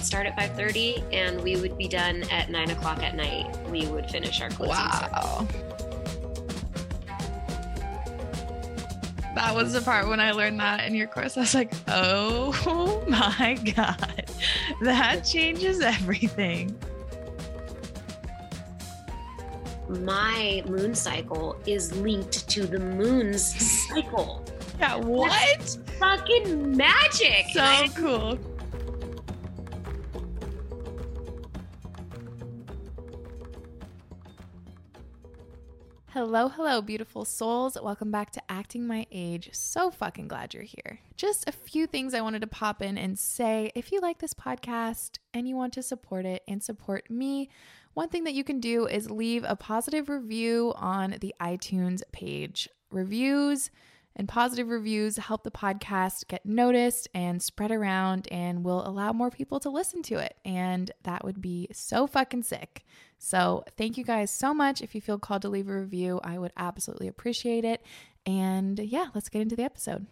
I'd start at 5.30 and we would be done at 9 o'clock at night. We would finish our closing Wow. That was the part when I learned that in your course. I was like, oh my God, that changes everything. My moon cycle is linked to the moon's cycle. Yeah, what? Fucking magic. So cool. Hello, hello, beautiful souls. Welcome back to Acting My Age. So fucking glad you're here. Just a few things I wanted to pop in and say. If you like this podcast and you want to support it and support me, one thing that you can do is leave a positive review on the iTunes page. Reviews and positive reviews help the podcast get noticed and spread around and will allow more people to listen to it. And that would be so fucking sick. So, thank you guys so much. If you feel called to leave a review, I would absolutely appreciate it. And yeah, let's get into the episode.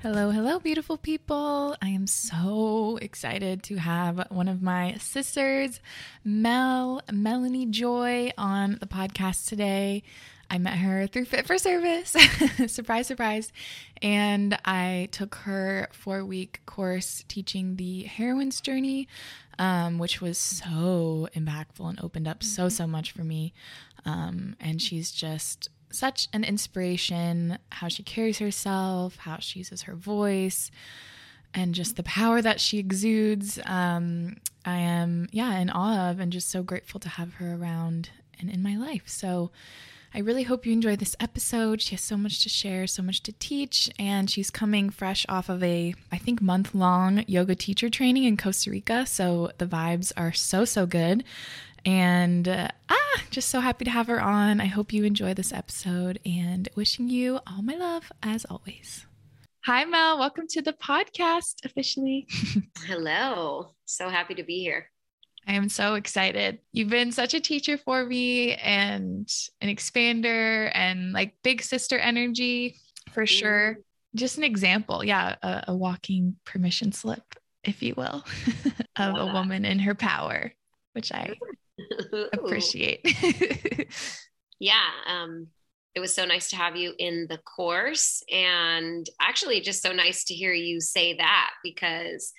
Hello, hello, beautiful people. I am so excited to have one of my sisters, Mel, Melanie Joy, on the podcast today. I met her through Fit for Service. surprise, surprise. And I took her four week course teaching the heroine's journey, um, which was so impactful and opened up so, so much for me. Um, and she's just such an inspiration how she carries herself, how she uses her voice, and just the power that she exudes. Um, I am, yeah, in awe of and just so grateful to have her around and in my life. So, I really hope you enjoy this episode. She has so much to share, so much to teach, and she's coming fresh off of a, I think, month long yoga teacher training in Costa Rica. So the vibes are so, so good. And uh, ah, just so happy to have her on. I hope you enjoy this episode and wishing you all my love as always. Hi, Mel. Welcome to the podcast officially. Hello. So happy to be here. I am so excited. You've been such a teacher for me and an expander and like big sister energy for sure. Just an example. Yeah, a, a walking permission slip, if you will, of a woman in her power, which I appreciate. yeah um it was so nice to have you in the course and actually just so nice to hear you say that because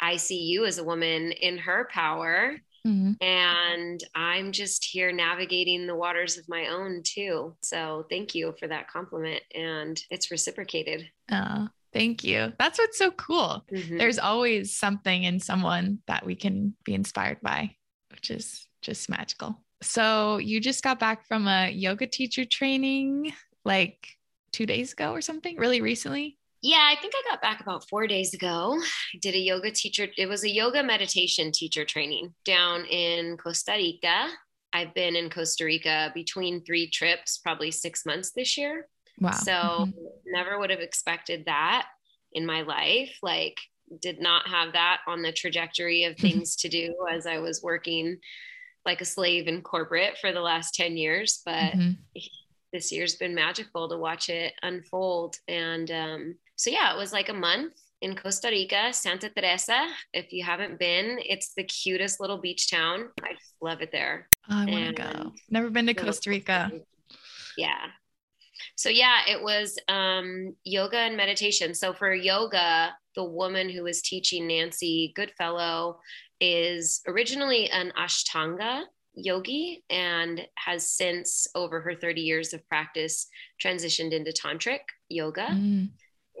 i see you as a woman in her power Mhm. and i'm just here navigating the waters of my own too so thank you for that compliment and it's reciprocated Oh, thank you. That's what's so cool. Mhm. There's always something in someone that we can be inspired by, which is just magical. So, you just got back from a yoga teacher training like two days ago or something, really recently. Yeah, I think I got back about four days ago. I did a yoga teacher, it was a yoga meditation teacher training down in Costa Rica. I've been in Costa Rica between three trips, probably six months this year. Wow. So Mhm. never would have expected that in my life. Like, did not have that on the trajectory of things to do as I was working like a slave in corporate for the last 10 years. But Mhm. this year's been magical to watch it unfold. And um, so, yeah, it was like a month in Costa Rica, Santa Teresa. If you haven't been, it's the cutest little beach town. I just love it there. Oh, I want to go. Never been to Costa Rica. Yeah. So yeah, it was um, yoga and meditation. So for yoga, the woman who was teaching Nancy Goodfellow is originally an Ashtanga yogi and has since, over her 30 years of practice, transitioned into tantric yoga. Mm.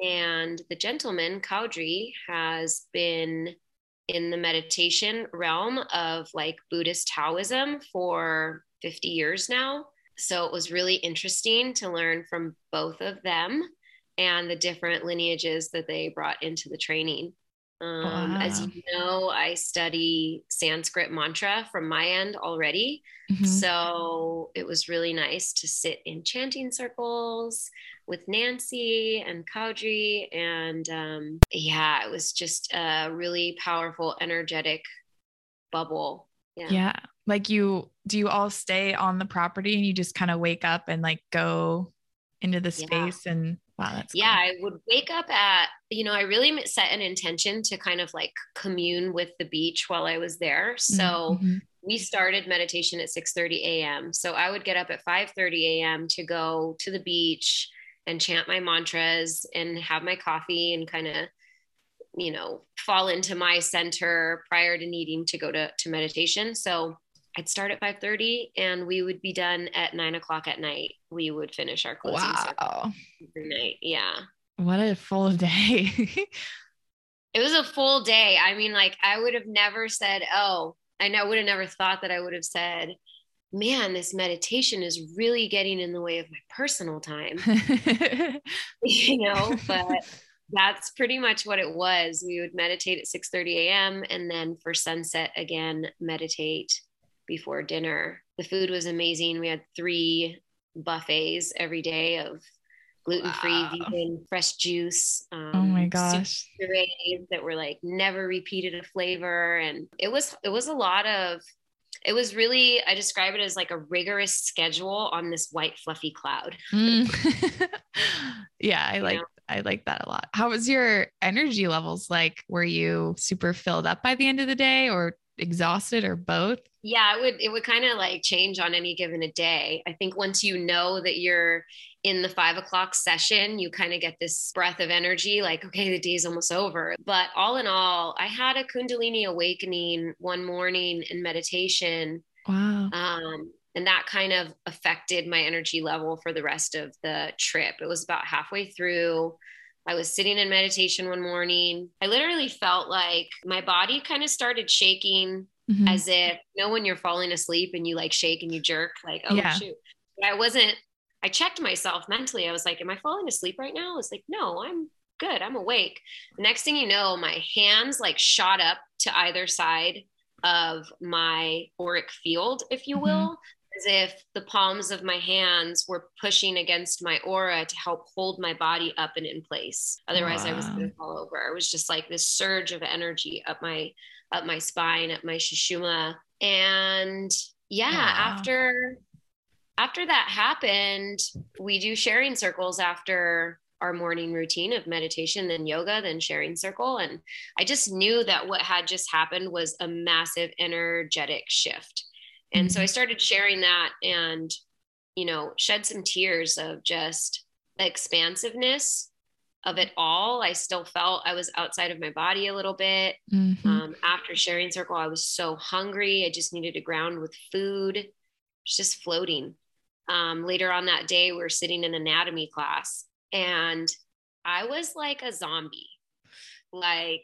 And the gentleman, Kaudri, has been in the meditation realm of like Buddhist Taoism for 50 years now. So it was really interesting to learn from both of them and the different lineages that they brought into the training. Um, wow. As you know, I study Sanskrit mantra from my end already. Mm-hmm. So it was really nice to sit in chanting circles with Nancy and Kaudry. And um, yeah, it was just a really powerful, energetic bubble. Yeah. yeah. Like you, do you all stay on the property and you just kind of wake up and like go into the space yeah. and Wow, that's yeah. Cool. I would wake up at you know I really set an intention to kind of like commune with the beach while I was there. So mm-hmm. we started meditation at 6 30 a.m. So I would get up at 5 30 a.m. to go to the beach and chant my mantras and have my coffee and kind of you know fall into my center prior to needing to go to, to meditation. So I'd start at 5:30 and we would be done at nine o'clock at night. We would finish our closing wow. every night. Yeah. What a full day. it was a full day. I mean, like I would have never said, oh, I know would have never thought that I would have said, man, this meditation is really getting in the way of my personal time. you know, but that's pretty much what it was. We would meditate at 6 30 a.m. and then for sunset again, meditate before dinner. The food was amazing. We had three buffets every day of gluten-free, wow. vegan, fresh juice. Um, oh my gosh! That were like never repeated a flavor, and it was it was a lot of. It was really I describe it as like a rigorous schedule on this white fluffy cloud. Mm. yeah, I like I like that a lot. How was your energy levels like? Were you super filled up by the end of the day, or exhausted or both? Yeah, it would it would kind of like change on any given a day. I think once you know that you're in the five o'clock session, you kind of get this breath of energy, like, okay, the day's almost over. But all in all, I had a Kundalini awakening one morning in meditation. Wow. Um, and that kind of affected my energy level for the rest of the trip. It was about halfway through. I was sitting in meditation one morning. I literally felt like my body kind of started shaking mm-hmm. as if you know when you're falling asleep and you like shake and you jerk, like, oh yeah. shoot. But I wasn't, I checked myself mentally. I was like, Am I falling asleep right now? I was like, No, I'm good. I'm awake. The next thing you know, my hands like shot up to either side of my auric field, if you mm-hmm. will as if the palms of my hands were pushing against my aura to help hold my body up and in place. Otherwise, wow. I was going to fall over. It was just like this surge of energy up my up my spine, up my sushumna, and yeah, wow. after after that happened, we do sharing circles after our morning routine of meditation, then yoga, then sharing circle. And I just knew that what had just happened was a massive energetic shift. And so I mm-hmm. started sharing that and, you know, shed some tears of just the expansiveness of it all. I still felt I was outside of my body a little bit. Mm-hmm. Um, after sharing circle, I was so hungry. I just needed to ground with food. It's just floating. Um, later on that day, we were sitting in anatomy class and I was like a zombie, like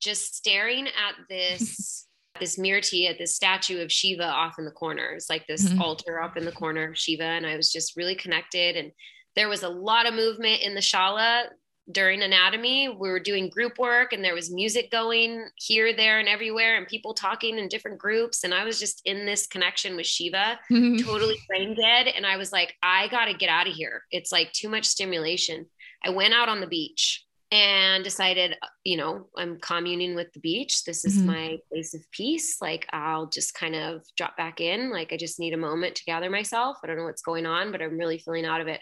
just staring at this this murti at this statue of Shiva off in the corner. It's like this mm-hmm. altar up in the corner of Shiva. And I was just really connected. And there was a lot of movement in the Shala during anatomy. We were doing group work and there was music going here, there, and everywhere, and people talking in different groups. And I was just in this connection with Shiva, mm-hmm. totally brain dead. And I was like, I got to get out of here. It's like too much stimulation. I went out on the beach and decided, you know, I'm communing with the beach. This is mm-hmm. my place of peace. Like, I'll just kind of drop back in. Like, I just need a moment to gather myself. I don't know what's going on, but I'm really feeling out of it.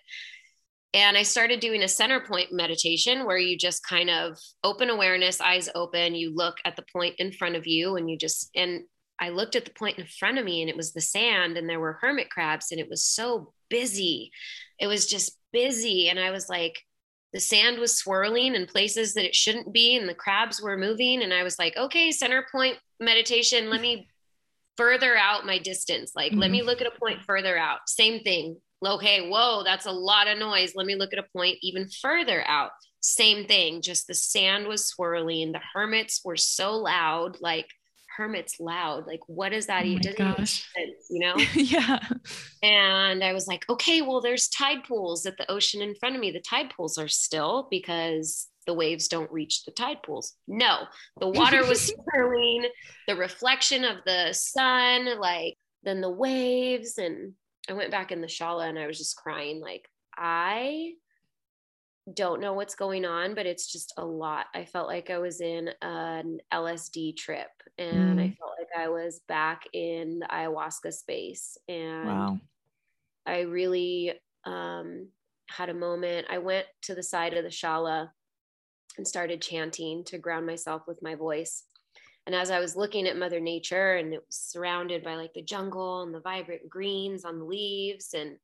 And I started doing a center point meditation where you just kind of open awareness, eyes open, you look at the point in front of you, and you just, and I looked at the point in front of me, and it was the sand, and there were hermit crabs, and it was so busy. It was just busy. And I was like, the sand was swirling in places that it shouldn't be and the crabs were moving and i was like okay center point meditation let me further out my distance like mm-hmm. let me mm-hmm. look at a point further out same thing okay whoa that's a lot of noise let me look at a point even further out same thing just the sand was swirling the hermits were so loud like hermit's loud. Like, what is that? Oh it doesn't make sense, you know? yeah. And I was like, okay, well, there's tide pools at the ocean in front of me. The tide pools are still because the waves don't reach the tide pools. No, the water was swirling, the reflection of the sun, like then the waves. And I went back in the shala and I was just crying, like, I don't know what's going on, but it's just a lot. I felt like I was in an LSD trip and mm. I felt like I was back in the ayahuasca space. And wow. I really um, had a moment. I went to the side of the shala and started chanting to ground myself with my voice. And as I was looking at Mother Nature and it was surrounded by like the jungle and the vibrant greens on the leaves and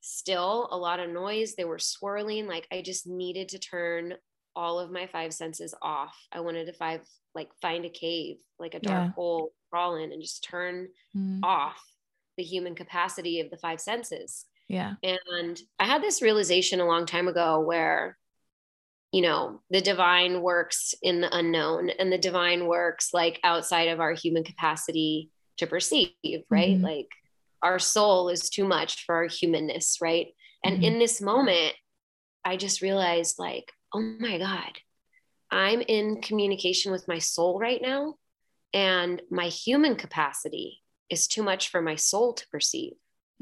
still a lot of noise. They were swirling. Like I just needed to turn all of my five senses off. I wanted to five like find a cave, like a dark yeah. hole, crawl in and just turn mm. off the human capacity of the five senses. Yeah. And I had this realization a long time ago where you know the divine works in the unknown and the divine works like outside of our human capacity to perceive right mm-hmm. like our soul is too much for our humanness, right? And mm-hmm. in this moment, I just realized, like, oh my God, I'm in communication with my soul right now. And my human capacity is too much for my soul to perceive.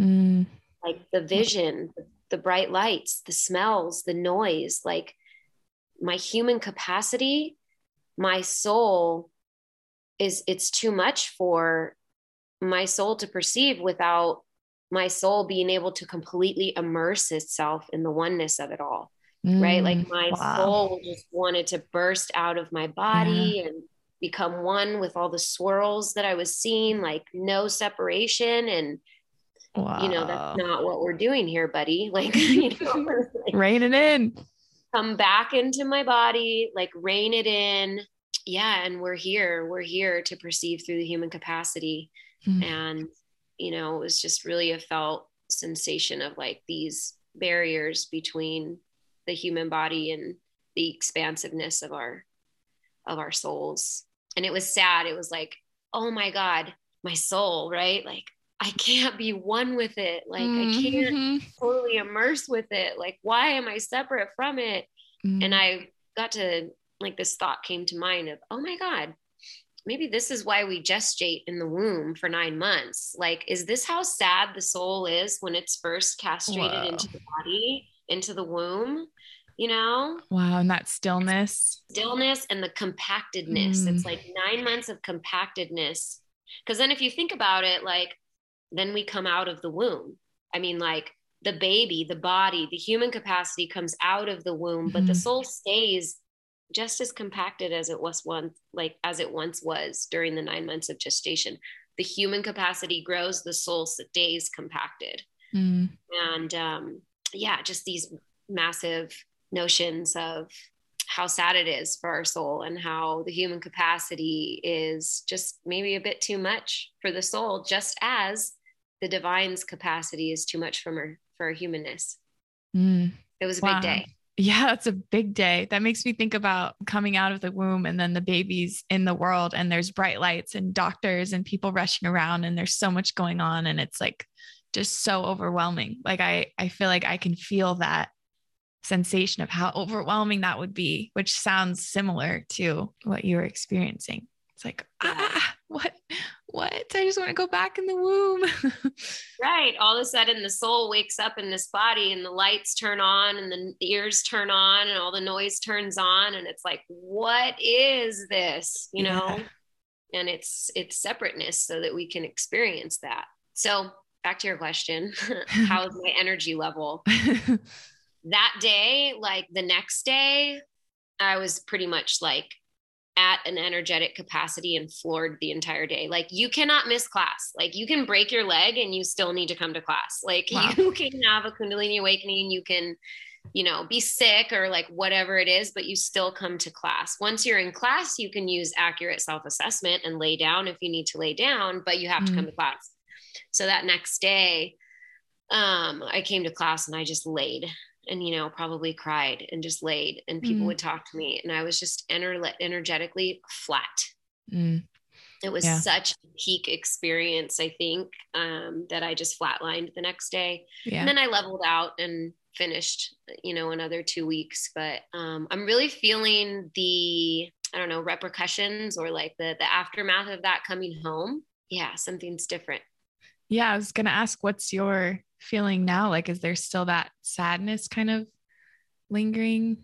Mm. Like the vision, the bright lights, the smells, the noise, like my human capacity, my soul is, it's too much for my soul to perceive without my soul being able to completely immerse itself in the oneness of it all mm, right? Like mm, my wow. soul just wanted to burst out of my body yeah. and become one with all the swirls that i was seeing like no separation. And wow. you know that's not what we're doing here buddy. Like you know like, rein it in. come back into my body like rein it in. Yeah and we're here. We're here to perceive through the human capacity mm-hmm. and you know it was just really a felt sensation of like these barriers between the human body and the expansiveness of our of our souls and it was sad it was like oh my god my soul right like i can't be one with it like mm-hmm. i can't totally immerse with it like why am i separate from it mm-hmm. and i got to like this thought came to mind of oh my god maybe this is why we gestate in the womb for nine months. Like, is this how sad the soul is when it's first castrated Whoa. into the body, into the womb? You know? Wow. And that stillness. Stillness and the compactedness. Mm. It's like nine months of compactedness. Because then, if you think about it, like, then we come out of the womb. I mean, like, the baby, the body, the human capacity comes out of the womb, but mm-hmm. the soul stays just as compacted as it was once like as it once was during the nine months of gestation the human capacity grows the soul stays compacted mm. and um, yeah just these massive notions of how sad it is for our soul and how the human capacity is just maybe a bit too much for the soul just as the divine's capacity is too much for our humanness mm. it was a wow. big day yeah, that's a big day. That makes me think about coming out of the womb and then the babies in the world, and there's bright lights and doctors and people rushing around, and there's so much going on. And it's like just so overwhelming. Like, I, I feel like I can feel that sensation of how overwhelming that would be, which sounds similar to what you were experiencing. It's like, ah, what, what? I just want to go back in the womb. right. All of a sudden, the soul wakes up in this body, and the lights turn on, and the ears turn on, and all the noise turns on, and it's like, what is this? You know. Yeah. And it's it's separateness, so that we can experience that. So back to your question, how is my energy level? that day, like the next day, I was pretty much like at an energetic capacity and floored the entire day. Like you cannot miss class. Like you can break your leg and you still need to come to class. Like wow. you can have a Kundalini awakening, you can, you know, be sick or like whatever it is, but you still come to class. Once you're in class, you can use accurate self assessment and lay down if you need to lay down, but you have mm to come mm. to class. So that next day, um, I came to class and I just laid and you know probably cried and just laid and people mm. would talk to me and i was just ener- energetically flat mm. it was yeah. such a peak experience, I think, um, that I just flatlined the next day. Yeah. And then I leveled out and finished, you know, another two weeks. But um, I'm really feeling the, I don't know, repercussions or like the the aftermath of that coming home. Yeah, something's different. Yeah, I was gonna ask, what's your feeling now? Like, is there still that sadness kind of lingering?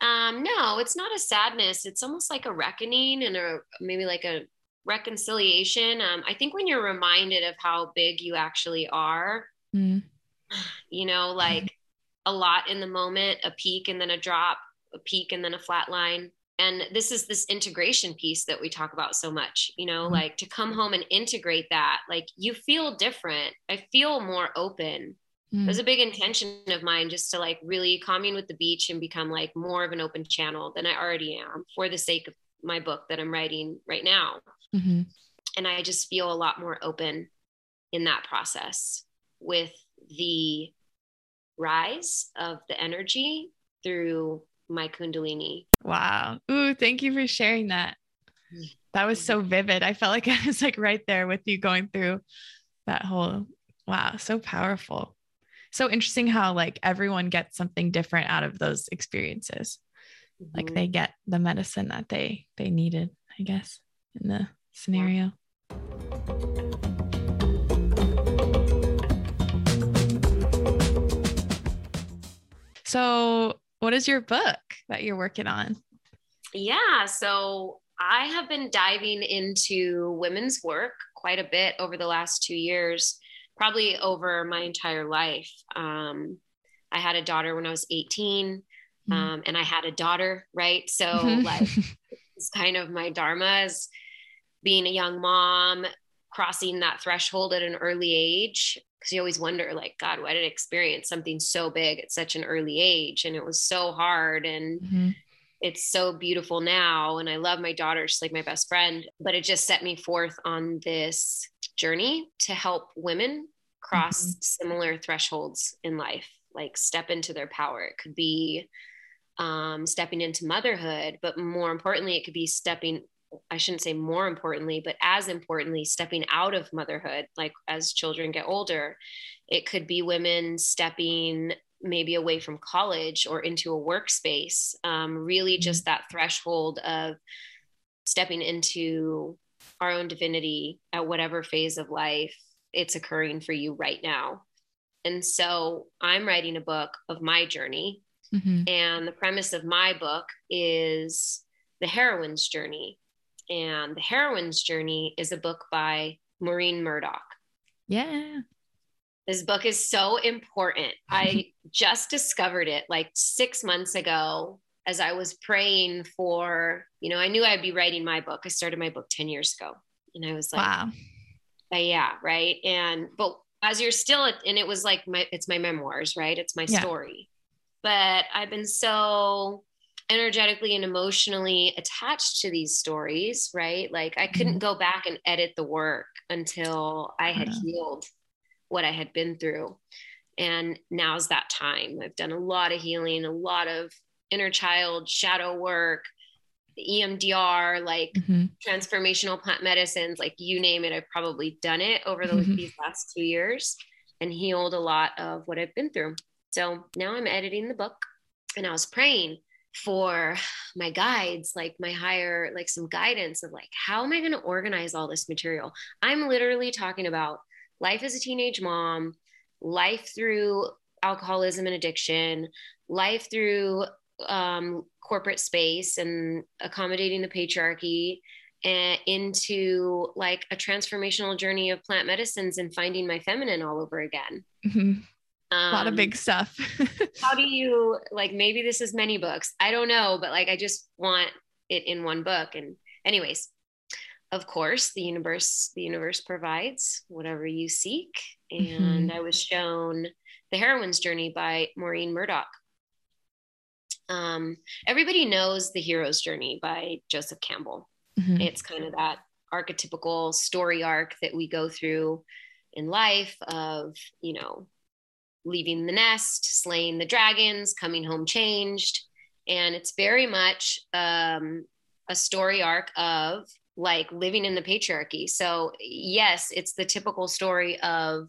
Um, no, it's not a sadness. It's almost like a reckoning and a maybe like a reconciliation. Um, I think when you're reminded of how big you actually are, mm. you know, like mm. a lot in the moment, a peak and then a drop, a peak and then a flat line. And this is this integration piece that we talk about so much, you know, mm. like to come home and integrate that, like you feel different. I feel more open. Mm. It was a big intention of mine just to like really commune with the beach and become like more of an open channel than I already am for the sake of my book that I'm writing right now. Mm-hmm. And I just feel a lot more open in that process with the rise of the energy through my Kundalini. Wow. Ooh, thank you for sharing that. That was so vivid. I felt like I was like right there with you going through that whole wow, so powerful. So interesting how like everyone gets something different out of those experiences. Mm-hmm. Like they get the medicine that they they needed, I guess, in the scenario. So, what is your book that you're working on? Yeah, so I have been diving into women's work quite a bit over the last two years, probably over my entire life. Um, I had a daughter when I was 18, mm-hmm. um, and I had a daughter, right? So, mm-hmm. like, it's kind of my dharma is being a young mom, crossing that threshold at an early age. Because you always wonder, like, God, why did I experience something so big at such an early age? And it was so hard. And mm-hmm. it's so beautiful now. And I love my daughter. She's like my best friend. But it just set me forth on this journey to help women cross mm-hmm. similar thresholds in life, like step into their power. It could be um, stepping into motherhood, but more importantly, it could be stepping I shouldn't say more importantly, but as importantly, stepping out of motherhood, like as children get older, it could be women stepping maybe away from college or into a workspace. Um, really, mm-hmm. just that threshold of stepping into our own divinity at whatever phase of life it's occurring for you right now. And so I'm writing a book of my journey. Mm-hmm. And the premise of my book is the heroine's journey and The Heroine's Journey is a book by Maureen Murdock. Yeah. This book is so important. I just discovered it like six months ago as I was praying for, you know, I knew I'd be writing my book. I started my book 10 years ago. And I was like, wow. Uh, yeah, right. And, but as you're still, and it was like my, it's my memoirs, right? It's my yeah. story. But I've been so energetically and emotionally attached to these stories, right? Like I couldn't mm-hmm. go back and edit the work until I had healed what I had been through. And now's that time. I've done a lot of healing, a lot of inner child shadow work, the EMDR, like mm-hmm. transformational plant medicines, like you name it, I've probably done it over the, mm-hmm. these last two years and healed a lot of what I've been through. So now I'm editing the book and I was praying for my guides like my higher like some guidance of like how am i going to organize all this material i'm literally talking about life as a teenage mom life through alcoholism and addiction life through um, corporate space and accommodating the patriarchy and into like a transformational journey of plant medicines and finding my feminine all over again mm-hmm. Um, a lot of big um, stuff. how do you like? Maybe this is many books. I don't know, but like I just want it in one book. And anyways, of course, the universe the universe provides whatever you seek. And mm-hmm. I was shown the heroine's journey by Maureen Murdock. Um, everybody knows the hero's journey by Joseph Campbell. Mm-hmm. It's kind of that archetypical story arc that we go through in life of you know leaving the nest, slaying the dragons, coming home changed. And it's very much um, a story arc of like living in the patriarchy. So, yes, it's the typical story of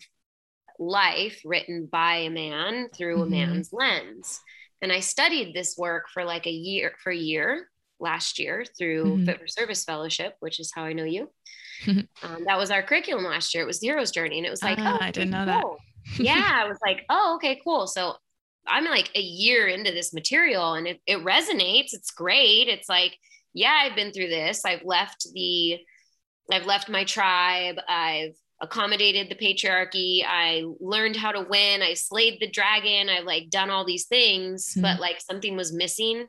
life written by a man through mm-hmm. a man's lens. And I studied this work for like a year, for a year last year through mm-hmm. Fit for Service Fellowship, which is how I know you. um, that was our curriculum last year. It was the hero's journey. And it was like, uh, oh, I didn't know cool. that. Yeah, I was like, oh, okay, cool. So I'm like a year into this material and it, it resonates. It's great. It's like, yeah, I've been through this. I've left the, I've left my tribe. I've accommodated the patriarchy. I learned how to win. I slayed the dragon. I've like done all these things, mm-hmm. but like something was missing.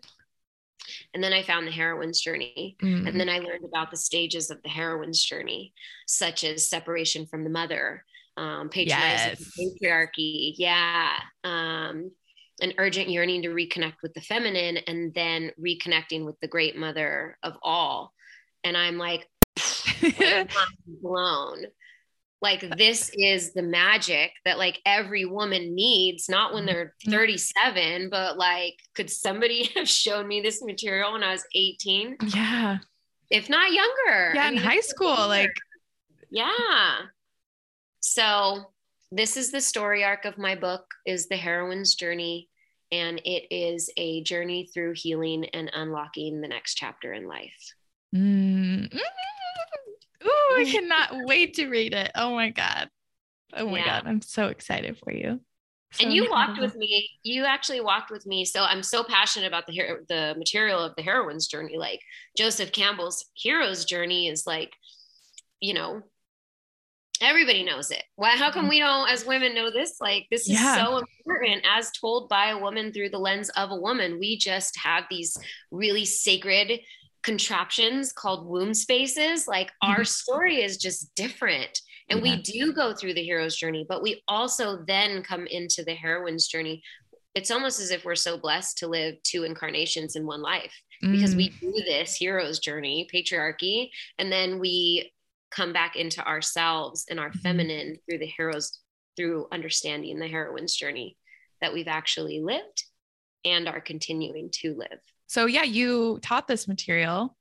And then I found the heroine's journey. Mm-hmm. And then I learned about the stages of the heroine's journey, such as separation from the mother, um, patronizing yes. patriarchy. Yeah. Um, an urgent yearning to reconnect with the feminine and then reconnecting with the great mother of all. And I'm like, blown. Like this is the magic that like every woman needs, not when they're mm-hmm. 37, but like, could somebody have shown me this material when I was 18? Yeah. If not younger. Yeah, I mean, in high school, like yeah. So this is the story arc of my book is the heroine's journey and it is a journey through healing and unlocking the next chapter in life mm. Ooh, I cannot wait to read it. Oh my God. Oh my yeah. God. I'm so excited for you. So and you walked with me. You actually walked with me. So I'm so passionate about the hero, the material of the heroine's journey. Like Joseph Campbell's hero's journey is like, you know, everybody knows it. Why? How come mm-hmm. we don't, as women, know this? Like this is yeah. so important, as told by a woman through the lens of a woman. We just have these really sacred contraptions called womb spaces. Like our mm-hmm. story is just different. And yeah. we do go through the hero's journey, but we also then come into the heroine's journey. It's almost as if we're so blessed to live two incarnations in one life because mm. we do this hero's journey, patriarchy, and then we come back into ourselves and our mm-hmm. feminine through the heroes, through understanding the heroine's journey that we've actually lived and are continuing to live. So yeah, you taught this material.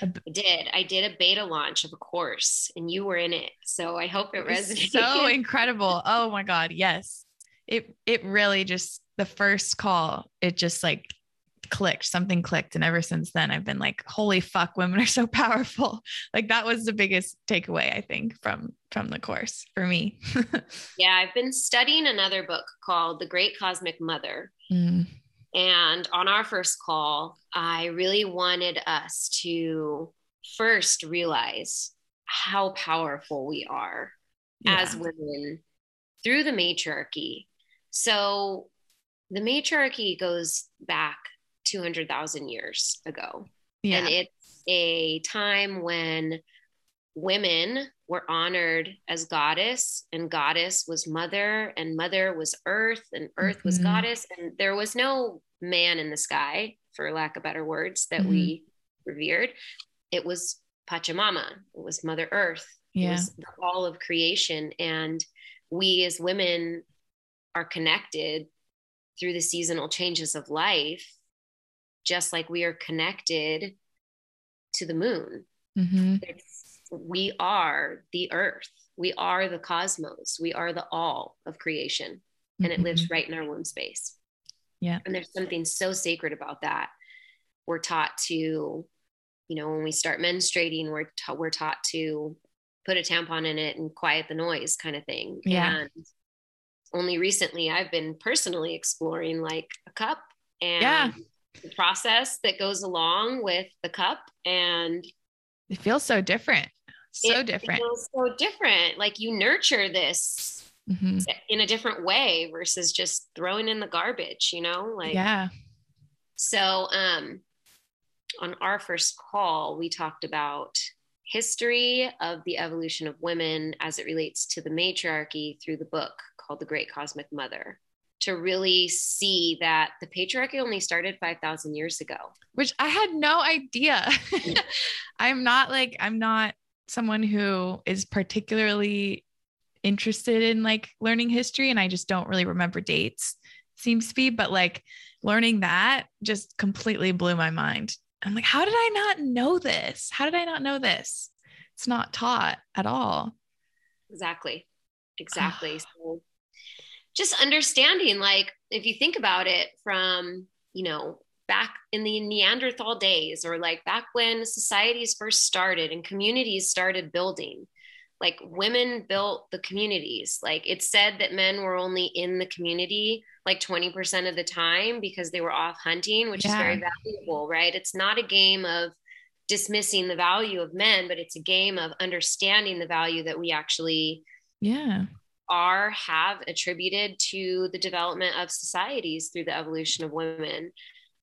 I did. I did a beta launch of a course and you were in it. So I hope it, it resonates. So incredible. Oh my God. Yes. It it really just the first call, it just like clicked, something clicked. And ever since then, I've been like, holy fuck, women are so powerful. Like that was the biggest takeaway, I think, from from the course for me. yeah, I've been studying another book called The Great Cosmic Mother. Mm. And on our first call, I really wanted us to first realize how powerful we are yeah. as women through the matriarchy. So the matriarchy goes back 200,000 years ago. Yeah. And it's a time when women were honored as goddess and goddess was mother and mother was earth and earth mm-hmm. was goddess and there was no man in the sky for lack of better words that mm-hmm. we revered it was pachamama it was mother earth yeah. it was the all of creation and we as women are connected through the seasonal changes of life just like we are connected to the moon mm-hmm. we are the earth we are the cosmos we are the all of creation and mm-hmm. it lives mm-hmm. right in our womb space yeah and there's something so sacred about that we're taught to you know when we start menstruating we're, ta- we're taught to put a tampon in it and quiet the noise kind of thing yeah. and only recently i've been personally exploring like a cup and yeah. The process that goes along with the cup and it feels so different so it different. feels so different. Like you nurture this mm-hmm. in a different way versus just throwing in the garbage you know like yeah. So um on our first call we talked about history of the evolution of women as it relates to the matriarchy through the book called the great cosmic mother to really see that the patriarchy only started 5000 years ago which i had no idea mm. i'm not like i'm not someone who is particularly interested in like learning history and I just don't really remember dates seems to be but like learning that just completely blew my mind I'm like, how did I not know this? How did I not know this? It's not taught at all. Exactly. Exactly. so just understanding, like, if you think about it from, you know, back in the Neanderthal days or like back when societies first started and communities started building, like women built the communities. Like it said that men were only in the community like 20% of the time because they were off hunting, which yeah. is very valuable, right? It's not a game of dismissing the value of men, but it's a game of understanding the value that we actually yeah are have attributed to the development of societies through the evolution of women.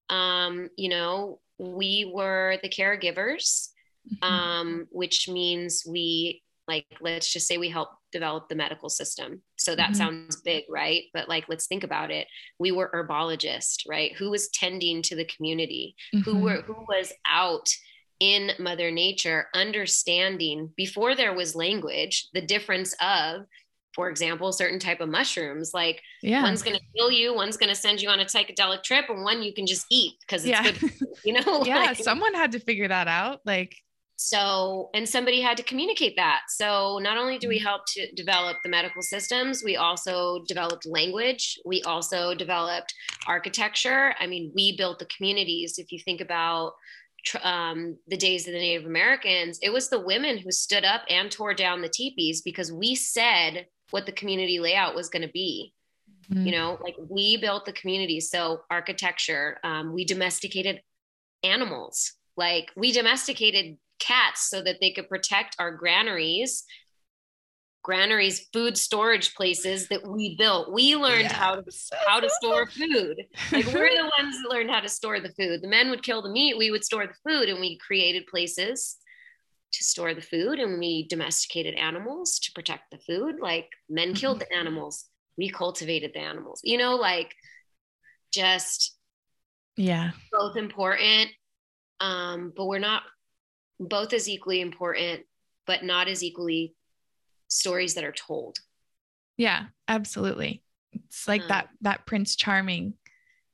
Um, you know, we were the caregivers, mm-hmm. um, which means we like let's just say we help develop the medical system so that mm-hmm. sounds big right but like let's think about it we were herbologists right who was tending to the community mm-hmm. who were who was out in mother nature understanding before there was language the difference of for example certain type of mushrooms like yeah. one's going to kill you one's going to send you on a psychedelic trip and one you can just eat because it's yeah. good you know yeah like, someone had to figure that out like so and somebody had to communicate that so not only do we mm-hmm. help to develop the medical systems we also developed language we also developed architecture i mean we built the communities if you think about um, the days of the native americans it was the women who stood up and tore down the teepees because we said what the community layout was going to be. Mm-hmm. you know like we built the community so architecture um, we domesticated animals. Like we domesticated cats so that they could protect our granaries granaries food storage places that we built. We learned how to how to store food. Like we're the ones that learned how to store the food. The men would kill the meat we would store the food and we created places to store the food and we domesticated animals to protect the food. Like men killed the animals. We cultivated the animals. You know like just yeah. both important um but we're not both as equally important, but not as equally stories that are told. Yeah, absolutely. It's like um, that that Prince Charming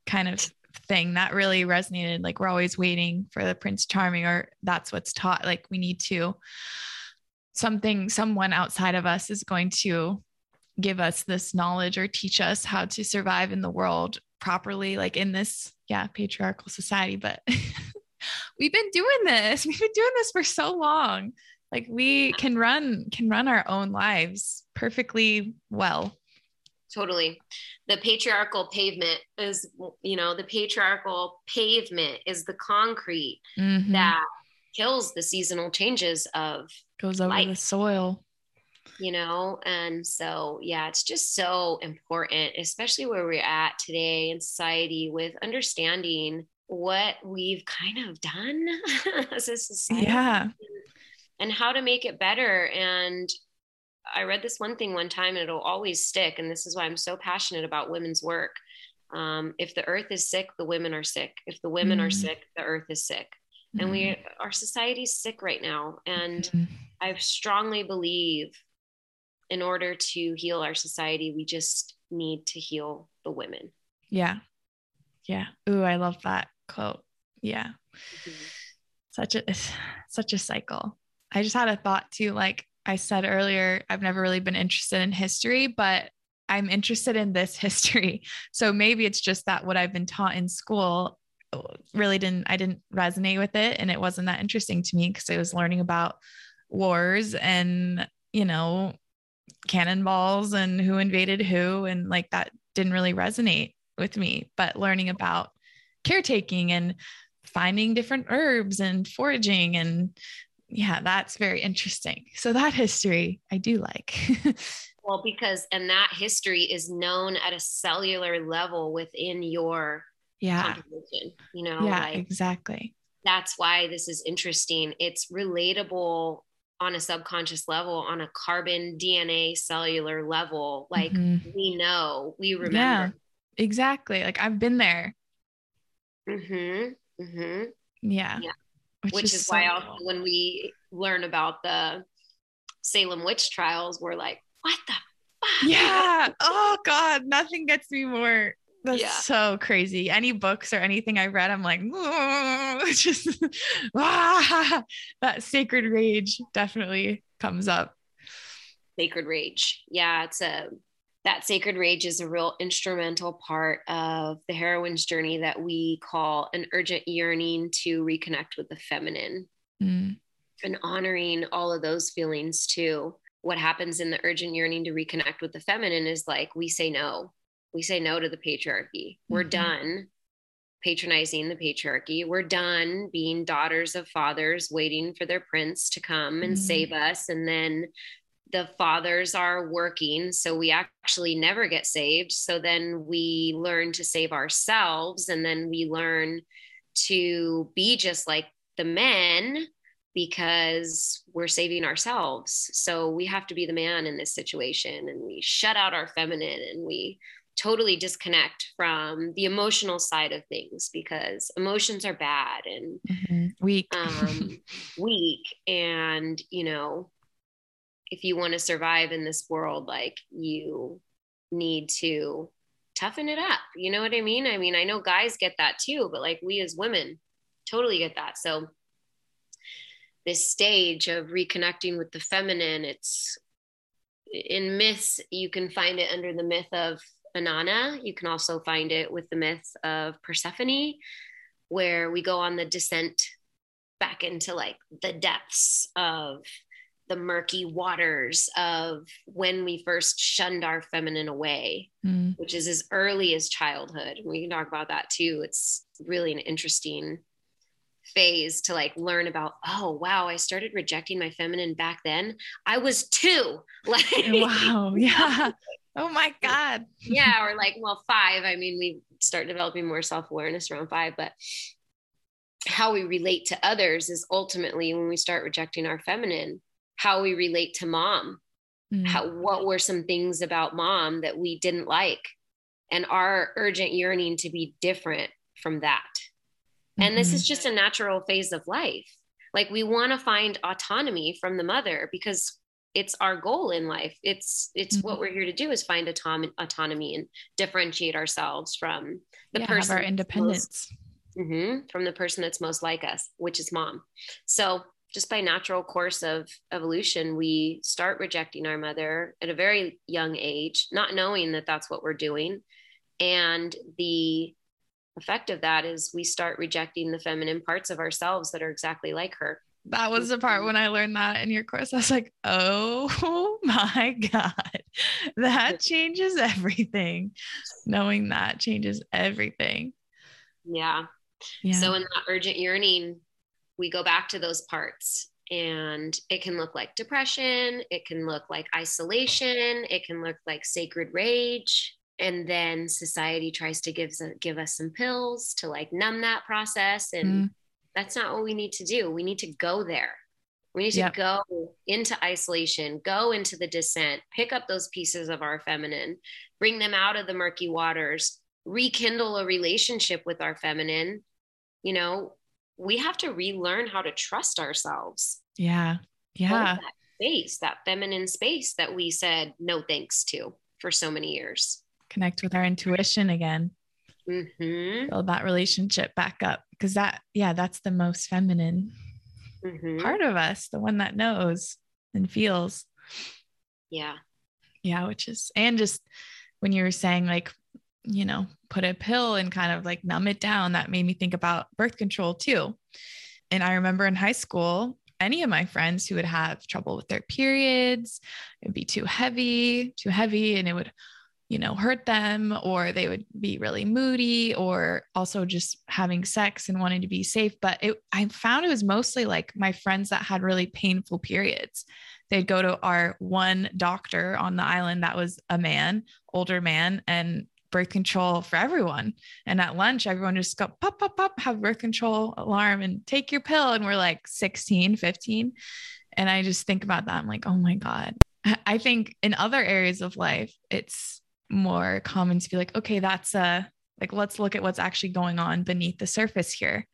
kind of thing that really resonated. Like we're always waiting for the Prince Charming, or that's what's taught. Like we need to something, someone outside of us is going to give us this knowledge or teach us how to survive in the world properly, like in this, yeah, patriarchal society. But we've been doing this. We've been doing this for so long. Like we can run can run our own lives perfectly well. Totally. The patriarchal pavement is, you know, the patriarchal pavement is the concrete mm-hmm. that kills the seasonal changes of goes over life. the soil you know and so yeah it's just so important especially where we're at today in society with understanding what we've kind of done as a society. Yeah. And how to make it better. And I read this one thing one time and it'll always stick. And this is why I'm so passionate about women's work. Um, if the earth is sick, the women are sick. If the women mm. are sick, the earth is sick. Mm. And we, mm. our society's sick right now. And mm. I strongly believe in order to heal our society, we just need to heal the women. Yeah. Yeah. Ooh, I love that quote. Yeah. Mm-hmm. Such a such a cycle. I just had a thought too like I said earlier, I've never really been interested in history, but I'm interested in this history. So maybe it's just that what I've been taught in school uh, really didn't I didn't resonate with it and it wasn't that interesting to me because I was learning about wars and you know cannonballs and who invaded who and like that didn't really resonate with me but learning about caretaking and finding different herbs and foraging and yeah that's very interesting so that history i do like well because and that history is known at a cellular level within your yeah you know yeah like, exactly that's why this is interesting it's relatable on a subconscious level on a carbon dna cellular level like mm-hmm. we know we remember yeah, exactly like i've been there Mm-hmm. Mm-hmm. Yeah. Yeah. Which, Which is, is so why cool. also when we learn about the Salem witch trials, we're like, what the fuck? Yeah. Oh God, nothing gets me more That's yeah. so crazy. Any books or anything I read, I'm like, just ah, that sacred rage definitely comes up. Sacred rage. Yeah, it's a that sacred rage is a real instrumental part of the heroine's journey that we call an urgent yearning to reconnect with the feminine mm. and honoring all of those feelings too. What happens in the urgent yearning to reconnect with the feminine is like we say no. We say no to the patriarchy. We're mm-hmm. done patronizing the patriarchy. We're done being daughters of fathers waiting for their prince to come and mm. save us and then the fathers are working so we actually never get saved. So then we learn to save ourselves and then we learn to be just like the men because we're saving ourselves. So we have to be the man in this situation and we shut out our feminine and we totally disconnect from the emotional side of things because emotions are bad and mm-hmm. weak. um, weak. And you know if you want to survive in this world, like you need to toughen it up. You know what I mean? I mean, I know guys get that too, but like we as women totally get that. So this stage of reconnecting with the feminine, it's in myths, you can find it under the myth of Inanna. You can also find it with the myth of Persephone, where we go on the descent back into like the depths of the murky waters of when we first shunned our feminine away, mm. which is as early as childhood. We can talk about that too. It's really an interesting phase to like learn about oh wow i started rejecting my feminine back then i was two like wow yeah oh my god yeah or like well five i mean we start developing more self-awareness around five but how we relate to others is ultimately when we start rejecting our feminine how we relate to mom mm. how what were some things about mom that we didn't like and our urgent yearning to be different from that mm-hmm. and this is mm-hmm. just a natural phase of life like we want to find autonomy from the mother because it's our goal in life it's it's mm-hmm. what we're here to do is find autom- autonomy and differentiate ourselves from the yeah, person our independence most, mm-hmm, from the person that's most like us which is mom so just by natural course of evolution, we start rejecting our mother at a very young age, not knowing that that's what we're doing. And the effect of that is we start rejecting the feminine parts of ourselves that are exactly like her. That was the part mm-hmm. when I learned that in your course. I was like, oh my God, that changes everything. Knowing that changes everything. Yeah. yeah. So, in that urgent yearning, we go back to those parts and it can look like depression it can look like isolation it can look like sacred rage. And then society tries to give, give us some pills to like numb that process. And mm. that's not what we need to do. We need to go there. We need to yep. go into isolation go into the descent pick up those pieces of our feminine bring them out of the murky waters rekindle a relationship with our feminine. You know we have to relearn how to trust ourselves. Yeah. Yeah. That space, that feminine space that we said no thanks to for so many years. Connect with our intuition again. Mm-hmm. Build that relationship back up because that, yeah, that's the most feminine mm-hmm. part of us, the one that knows and feels. Yeah. Yeah. Which is, and just when you were saying like you know, put a pill and kind of like numb it down, that made me think about birth control too. And I remember in high school, any of my friends who would have trouble with their periods, it'd be too heavy, too heavy, and it would, you know, hurt them, or they would be really moody, or also just having sex and wanting to be safe. But it, I found it was mostly like my friends that had really painful periods. They'd go to our one doctor on the island that was a man, older man, and birth control for everyone. And at lunch, everyone just go pop, pop, pop, have birth control alarm and take your pill. And we're like 16, 15. And I just think about that. I'm like, oh my God. I think in other areas of life, it's more common to be like, okay, that's a, like, let's look at what's actually going on beneath the surface here.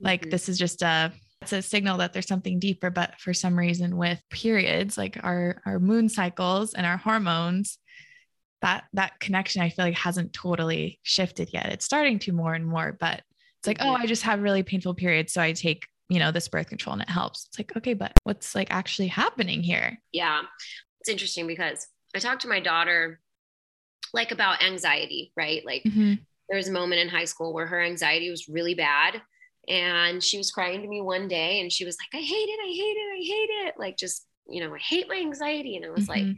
Like, mm-hmm. this is just a, it's a signal that there's something deeper but for some reason with periods like our our moon cycles and our hormones that that connection I feel like hasn't totally shifted yet. It's starting to more and more, but it's like, oh, I just have really painful periods. So I take, you know, this birth control and it helps. It's like, okay, but what's like actually happening here? Yeah. It's interesting because I talked to my daughter like about anxiety, right? Like mm-hmm. there was a moment in high school where her anxiety was really bad. And she was crying to me one day and she was like, I hate it, I hate it, I hate it. Like just, you know, I hate my anxiety. And I was mm-hmm. like,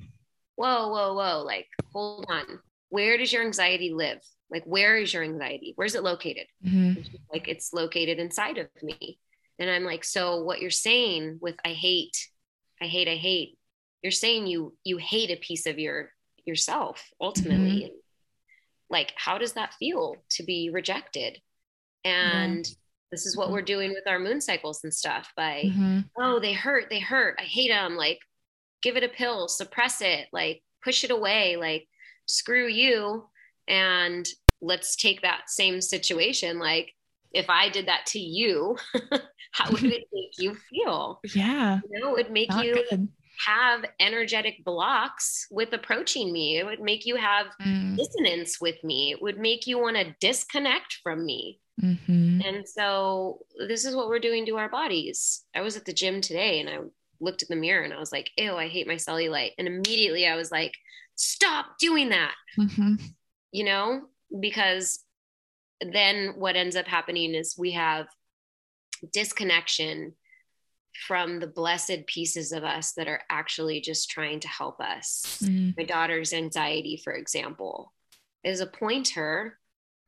whoa, whoa, whoa, like, hold on. Where does your anxiety live? Like, where is your anxiety? Where's it located? Mm-hmm. Like, it's located inside of me. And I'm like, so what you're saying with I hate, I hate, I hate, you're saying you you hate a piece of your yourself ultimately. Mm-hmm. Like, how does that feel to be rejected? And yeah. this is what mm-hmm. we're doing with our moon cycles and stuff by, mm-hmm. oh, they hurt, they hurt. I hate them. Like, give it a pill, suppress it, like push it away, like screw you. And let's take that same situation. Like if I did that to you, how would it make you feel? Yeah. You know, it would make Not you good. have energetic blocks with approaching me. It would make you have mm. dissonance with me. It would make you want to disconnect from me. Mm-hmm. And so this is what we're doing to our bodies. I was at the gym today and I looked in the mirror and I was like, ew, I hate my cellulite. And immediately I was like, stop doing that. Mm-hmm. You know, because then what ends up happening is we have disconnection from the blessed pieces of us that are actually just trying to help us. Mm-hmm. My daughter's anxiety, for example, is a pointer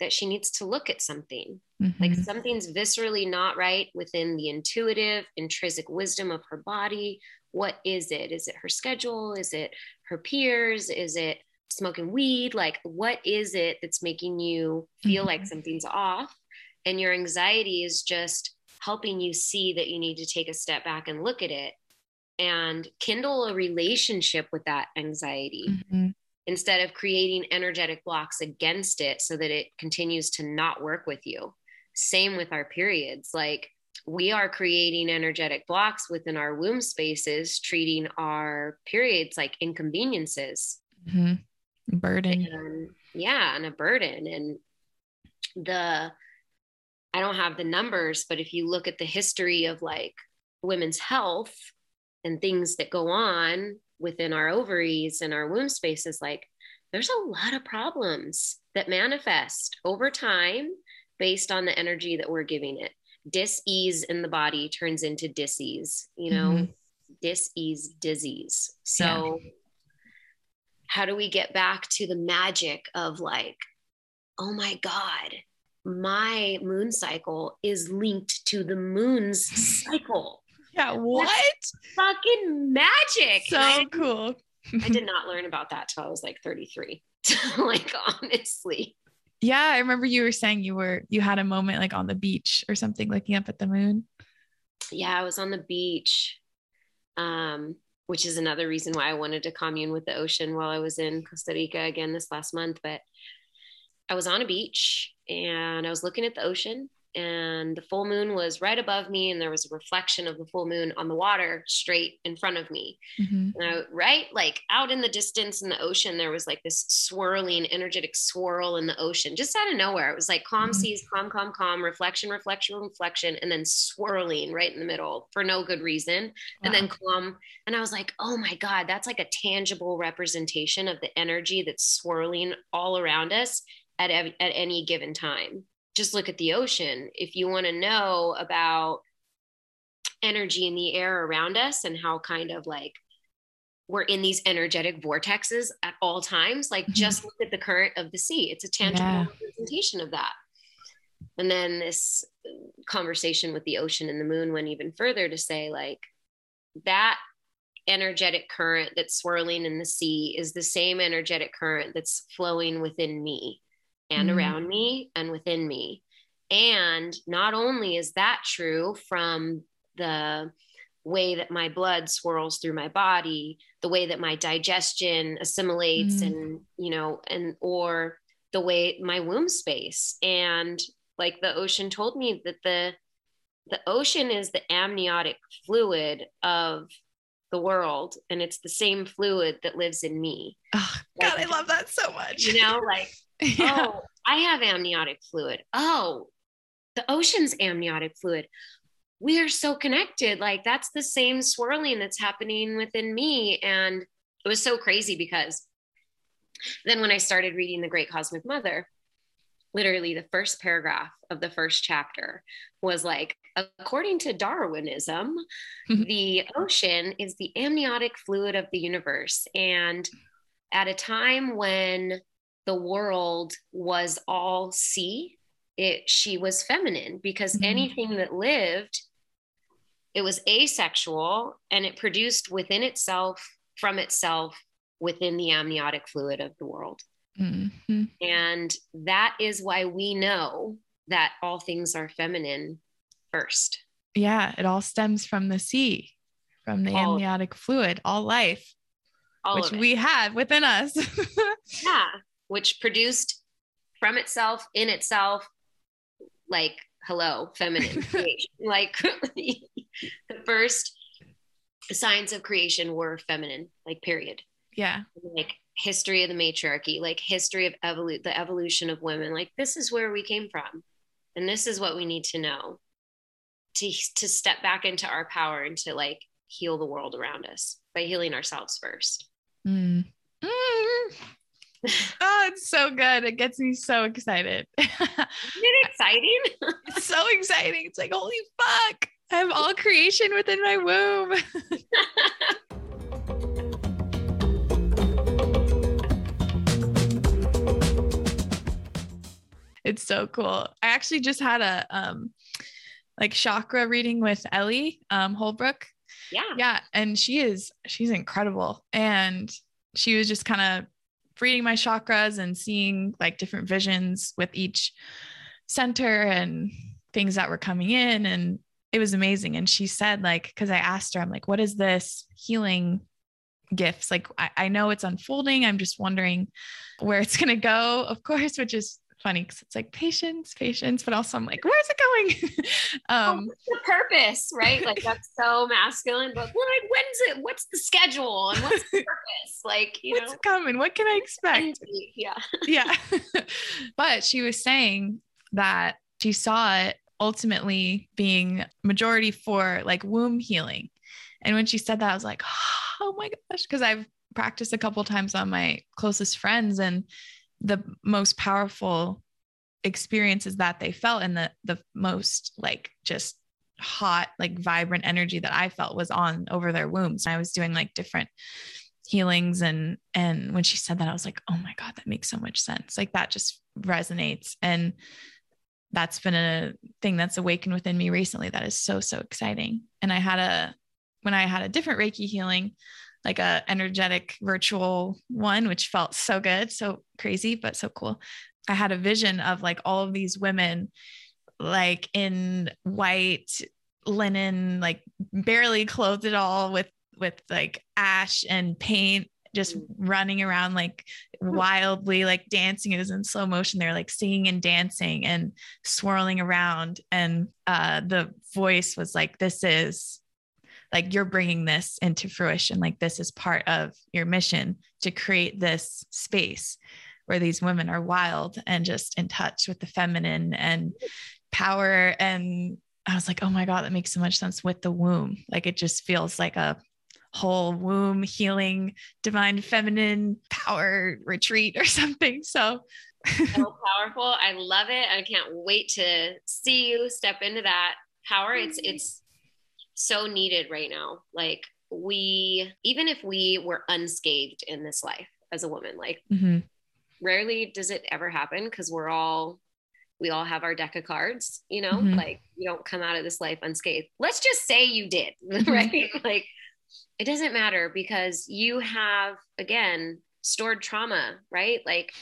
that she needs to look at something. Mm-hmm. Like something's viscerally not right within the intuitive, intrinsic wisdom of her body. What is it? Is it her schedule? Is it her peers? Is it smoking weed? Like, what is it that's making you feel mm-hmm. like something's off? And your anxiety is just helping you see that you need to take a step back and look at it and kindle a relationship with that anxiety. Mm-hmm instead of creating energetic blocks against it so that it continues to not work with you. Same with our periods. Like we are creating energetic blocks within our womb spaces, treating our periods like inconveniences. Mm-hmm. Burden. And, yeah, and a burden. And the, I don't have the numbers, but if you look at the history of like women's health and things that go on within our ovaries and our womb spaces, like there's a lot of problems that manifest over time based on the energy that we're giving it. Dis-ease in the body turns into disease, you know, mm-hmm. dis-ease disease. So yeah. how do we get back to the magic of like, oh my God, my moon cycle is linked to the moon's cycle. Yeah, what? That's fucking magic. So I, cool. I did not learn about that till I was like 33. like honestly. Yeah, I remember you were saying you were you had a moment like on the beach or something looking up at the moon. Yeah, I was on the beach. Um, which is another reason why I wanted to commune with the ocean while I was in Costa Rica again this last month. But I was on a beach and I was looking at the ocean and the full moon was right above me and there was a reflection of the full moon on the water straight in front of me mm-hmm. and I, right like out in the distance in the ocean there was like this swirling energetic swirl in the ocean just out of nowhere it was like calm mm-hmm. seas calm calm calm reflection reflection reflection and then swirling right in the middle for no good reason wow. and then calm and i was like oh my god that's like a tangible representation of the energy that's swirling all around us at, at any given time just look at the ocean. If you want to know about energy in the air around us and how kind of like we're in these energetic vortexes at all times, like mm-hmm. just look at the current of the sea. It's a tangible yeah. representation of that. And then this conversation with the ocean and the moon went even further to say, like, that energetic current that's swirling in the sea is the same energetic current that's flowing within me and mm-hmm. around me and within me. And not only is that true from the way that my blood swirls through my body, the way that my digestion assimilates mm-hmm. and, you know, and or the way my womb space and like the ocean told me that the the ocean is the amniotic fluid of the world and it's the same fluid that lives in me oh, God, I love that so much. You know, like, yeah. oh, I have amniotic fluid. Oh, the ocean's amniotic fluid. We are so connected. Like, that's the same swirling that's happening within me. And it was so crazy because then when I started reading The Great Cosmic Mother, literally the first paragraph of the first chapter was like according to darwinism the ocean is the amniotic fluid of the universe and at a time when the world was all sea it she was feminine because mm-hmm. anything that lived it was asexual and it produced within itself from itself within the amniotic fluid of the world Mm-hmm. And that is why we know that all things are feminine first. Yeah, it all stems from the sea, from the all, amniotic fluid, all life, all which we have within us. yeah, which produced from itself, in itself, like, hello, feminine creation. like, the first signs of creation were feminine, like, period. Yeah. Like, history of the matriarchy, like history of evolu- the evolution of women. Like this is where we came from, and this is what we need to know to to step back into our power and to like heal the world around us by healing ourselves first. Mm. Mm. oh, it's so good. It gets me so excited. Isn't it exciting? it's so exciting. It's like, holy fuck. I have all creation within my womb. it's so cool. I actually just had a um like chakra reading with Ellie um Holbrook. Yeah. Yeah. And she is she's incredible. And she was just kind of reading my chakras and seeing like different visions with each center and things that were coming in. And it was amazing. And she said, like, because I asked her, I'm like, what is this healing gifts? Like, I, I know it's unfolding. I'm just wondering where it's going to go, of course, which is funny because it's like patience, patience, but also I'm like, where's it going? um, what's the purpose, right? Like that's so masculine, but like, when's it? What's the schedule and what's the purpose? Like, you what's know, coming? What can I expect? Yeah, yeah. but she was saying that she saw it ultimately being majority for like womb healing, and when she said that, I was like, oh my gosh, because I've practiced a couple times on my closest friends and the most powerful experiences that they felt and the the most like just hot like vibrant energy that I felt was on over their wombs. I was doing like different healings and and when she said that I was like, "Oh my god, that makes so much sense." Like that just resonates and that's been a thing that's awakened within me recently that is so so exciting. And I had a when I had a different Reiki healing, like a energetic virtual one, which felt so good, so crazy, but so cool. I had a vision of like all of these women like in white linen, like barely clothed at all with with like ash and paint just running around like wildly like dancing. It is in slow motion. They're like singing and dancing and swirling around. And uh the voice was like this is like you're bringing this into fruition like this is part of your mission to create this space where these women are wild and just in touch with the feminine and power and I was like, oh my God, that makes so much sense with the womb. Like it just feels like a whole womb healing, divine feminine power retreat or something. So, so powerful. I love it. I can't wait to see you step into that power. It's it's so needed right now. Like we, even if we were unscathed in this life as a woman, like mm-hmm. rarely does it ever happen because we're all, we all have our deck of cards, you know, mm-hmm. like you don't come out of this life unscathed. Let's just say you did, mm-hmm. right? like it doesn't matter because you have, again, stored trauma, right? Like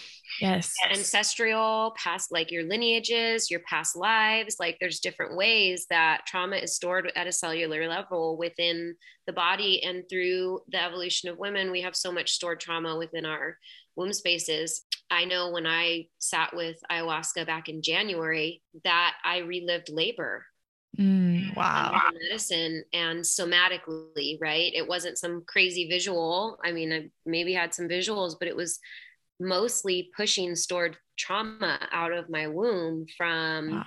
yes, ancestral, past like your lineages, your past lives, like there's different ways that trauma is stored at a cellular level within the body and through the evolution of women, we have so much stored trauma within our womb spaces. I know when I sat with ayahuasca back in January that I relived labor Mm, wow. medicine and somatically, right? It wasn't some crazy visual. I mean, I maybe had some visuals, but it was mostly pushing stored trauma out of my womb from wow.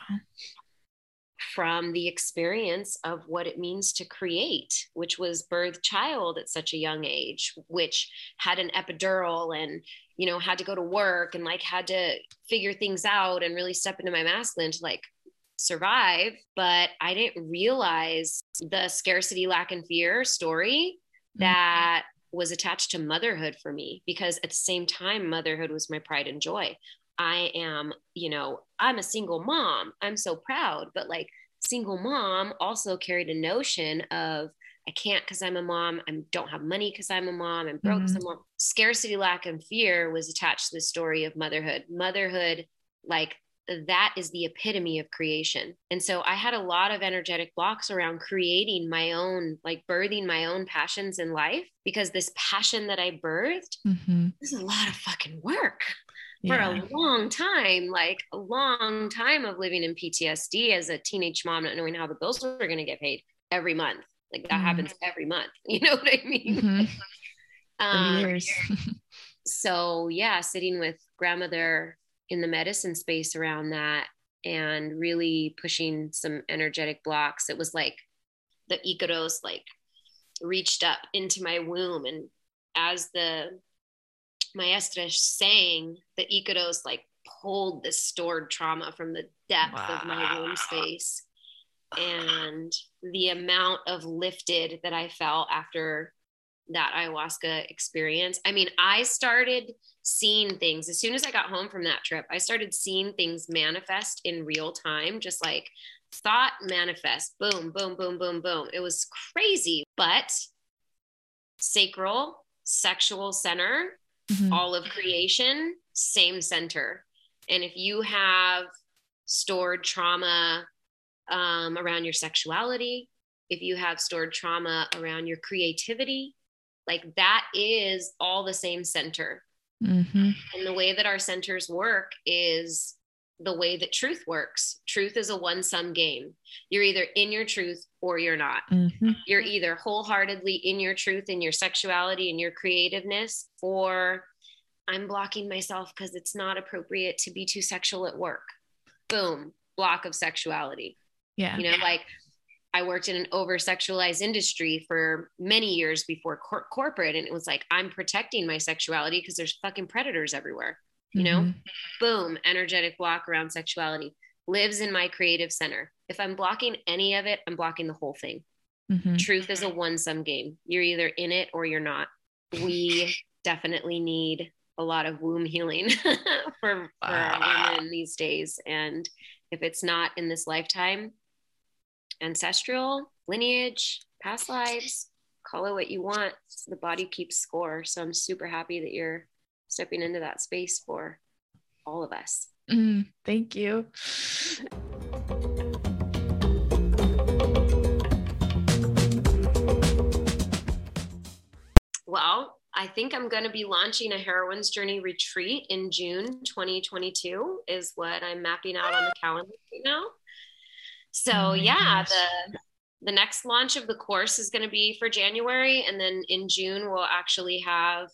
from the experience of what it means to create which was birth child at such a young age which had an epidural and you know had to go to work and like had to figure things out and really step into my masculine to like survive but i didn't realize the scarcity lack and fear story mm-hmm. that was attached to motherhood for me because at the same time motherhood was my pride and joy i am you know i'm a single mom i'm so proud but like single mom also carried a notion of I can't because I'm a mom. I don't have money because I'm a mom. I'm broke because mm-hmm. I'm Scarcity, lack, and fear was attached to the story of motherhood. Motherhood, like that is the epitome of creation. And so I had a lot of energetic blocks around creating my own, like birthing my own passions in life because this passion that I birthed mm-hmm. is a lot of fucking work yeah. for a long time, like a long time of living in PTSD as a teenage mom, not knowing how the bills were going to get paid every month. Like that mm-hmm. happens every month. You know what I mean? Mm-hmm. um, so yeah, sitting with grandmother in the medicine space around that and really pushing some energetic blocks. It was like the Icaros like reached up into my womb and as the maestra sang, the Icaros like pulled this stored trauma from the depth wow. of my womb space. And the amount of lifted that I felt after that ayahuasca experience. I mean, I started seeing things as soon as I got home from that trip. I started seeing things manifest in real time, just like thought manifest, boom, boom, boom, boom, boom. It was crazy, but sacral, sexual center, mm-hmm. all of creation, same center. And if you have stored trauma um, around your sexuality, if you have stored trauma around your creativity, like that is all the same center. Mm-hmm. And the way that our centers work is the way that truth works. Truth is a one sum game. You're either in your truth or you're not. Mm-hmm. You're either wholeheartedly in your truth, in your sexuality, and your creativeness, or I'm blocking myself because it's not appropriate to be too sexual at work. Boom, block of sexuality. Yeah. You know, like I worked in an over sexualized industry for many years before cor- corporate. And it was like, I'm protecting my sexuality because there's fucking predators everywhere. You know, mm-hmm. boom, energetic block around sexuality lives in my creative center. If I'm blocking any of it, I'm blocking the whole thing. Mm-hmm. Truth is a one sum game. You're either in it or you're not. We definitely need a lot of womb healing for, for women these days. And if it's not in this lifetime, ancestral, lineage, past lives, call it what you want. The body keeps score. So I'm super happy that you're stepping into that space for all of us. Mm, thank you. Well, I think I'm going to be launching a Heroine's Journey retreat in June 2022, is what I'm mapping out on the calendar right now. So oh yeah, gosh. the the next launch of the course is going to be for January, and then in June we'll actually have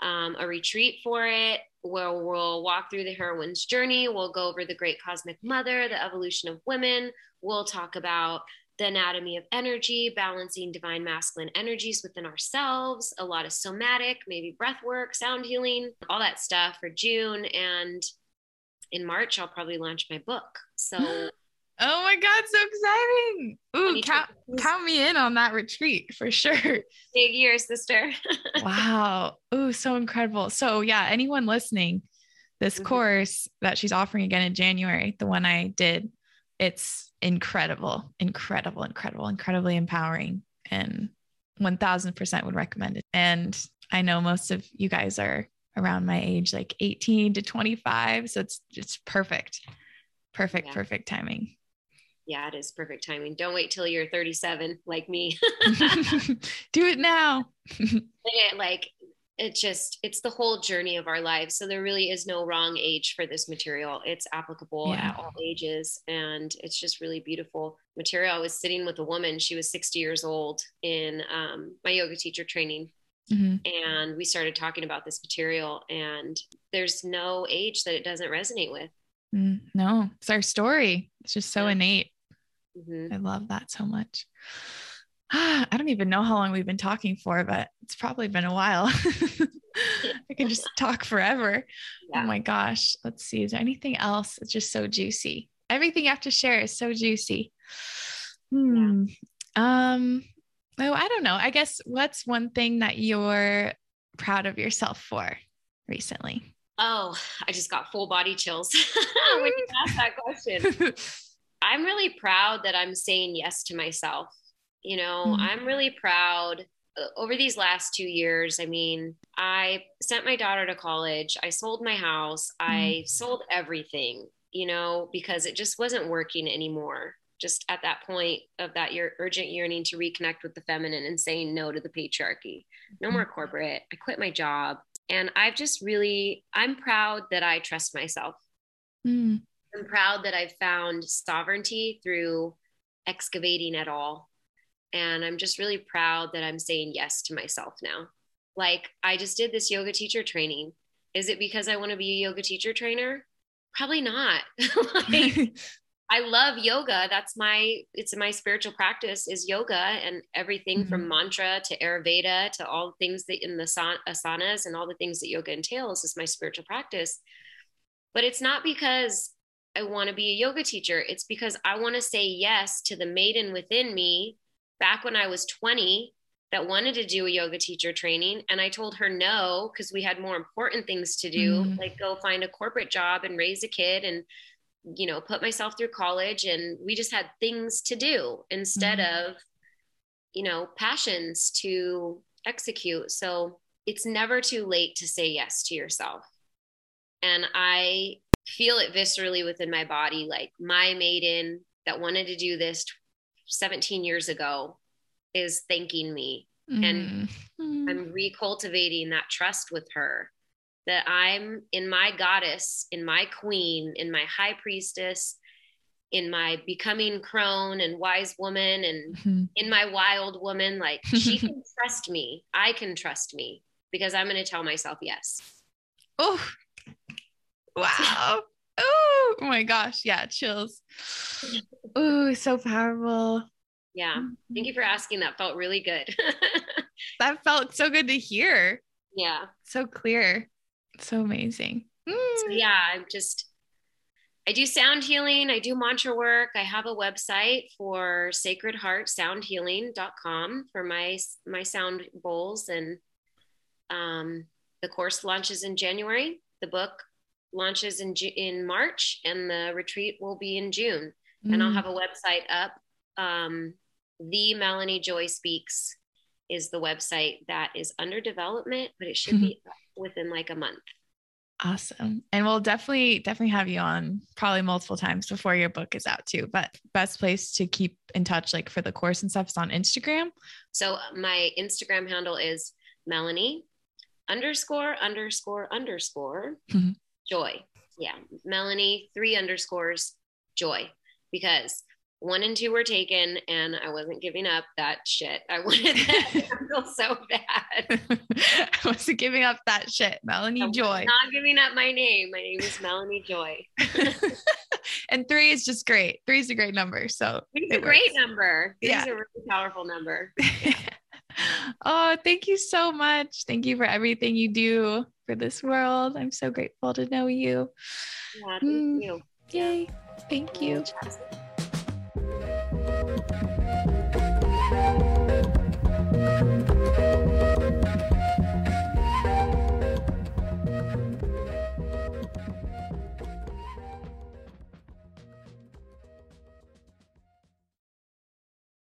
um, a retreat for it where we'll walk through the heroine's journey. We'll go over the great cosmic mother, the evolution of women. We'll talk about the anatomy of energy, balancing divine masculine energies within ourselves, a lot of somatic, maybe breath work, sound healing, all that stuff for June. And in March, I'll probably launch my book. So Oh my God, so exciting. Ooh, count, count me in on that retreat for sure. Big year, sister. wow. Ooh, so incredible. So, yeah, anyone listening, this mm-hmm. course that she's offering again in January, the one I did, it's incredible, incredible, incredible, incredibly empowering, and 1000% would recommend it. And I know most of you guys are around my age, like 18 to 25. So it's it's perfect. Perfect, yeah. perfect timing yeah, it is perfect timing. Don't wait till you're 37 like me. Do it now. like it just it's the whole journey of our lives so there really is no wrong age for this material it's applicable yeah. at all ages and it's just really beautiful material i was sitting with a woman she was 60 years old in um, my yoga teacher training mm-hmm. and we started talking about this material and there's no age that it doesn't resonate with mm, no it's our story it's just so yeah. innate mm-hmm. i love that so much I don't even know how long we've been talking for, but it's probably been a while. I can just talk forever. Yeah. Oh my gosh. Let's see. Is there anything else? It's just so juicy. Everything you have to share is so juicy. Hmm. Yeah. Um, oh, I don't know. I guess what's one thing that you're proud of yourself for recently? Oh, I just got full body chills when you asked that question. I'm really proud that I'm saying yes to myself you know, mm-hmm. I'm really proud uh, over these last two years. I mean, I sent my daughter to college, I sold my house, mm-hmm. I sold everything, you know, because it just wasn't working anymore. Just at that point of that your urgent yearning to reconnect with the feminine and saying no to the patriarchy. No more mm-hmm. corporate. I quit my job. And I've just really, I'm proud that I trust myself. Mm. I'm proud that I've found sovereignty through excavating at all and I'm just really proud that I'm saying yes to myself now. Like, I just did this yoga teacher training. Is it because I want to be a yoga teacher trainer? Probably not. like, I love yoga. That's my it's my spiritual practice is yoga and everything mm-hmm. from mantra to Ayurveda to all the things that in the asanas and all the things that yoga entails is my spiritual practice. But it's not because I want to be a yoga teacher. It's because I want to say yes to the maiden within me back when I was 20 that wanted to do a yoga teacher training. And I told her no, because we had more important things to do, mm. like go find a corporate job and raise a kid and, you know, put myself through college. And we just had things to do instead mm. of, you know, passions to execute. So it's never too late to say yes to yourself. And I feel it viscerally within my body. Like my maiden that wanted to do this 17 years ago is thanking me mm-hmm. and i'm recultivating that trust with her that i'm in my goddess in my queen in my high priestess in my becoming crone and wise woman and mm-hmm. in my wild woman. Like she can trust me. I can trust me because i'm going to tell myself yes. Oh. Wow. Oh my gosh. Yeah chills. Oh so powerful. Yeah. Thank you for asking. That felt really good. That felt so good to hear. Yeah. So clear so amazing mm. so yeah i'm just i do sound healing i do mantra work i have a website for sacred heart sound healing.com for my my sound bowls and um the course launches in january the book launches in in March, and the retreat will be in June. Mm. And I'll mm. have a website up. Um, the Melanie Joy Speaks is the website that is under development, but it should be within like a month. Awesome. And we'll definitely, definitely have you on probably multiple times before your book is out too. But best place to keep in touch, like for the course and stuff, is on Instagram. So my Instagram handle is Melanie underscore underscore underscore mm-hmm joy. Yeah. Melanie, three underscores joy because one and two were taken and I wasn't giving up that shit. I wanted that feel so bad. I wasn't giving up that shit. Melanie Joy. Not giving up my name. My name is Melanie Joy. and three is just great. Three is a great number. So it's a works. great number. Three yeah. a really powerful number. Yeah. oh, thank you so much. Thank you for everything you do for this world. I'm so grateful to know you. Yeah, thank mm, you. Yay. Thank you. Thank you.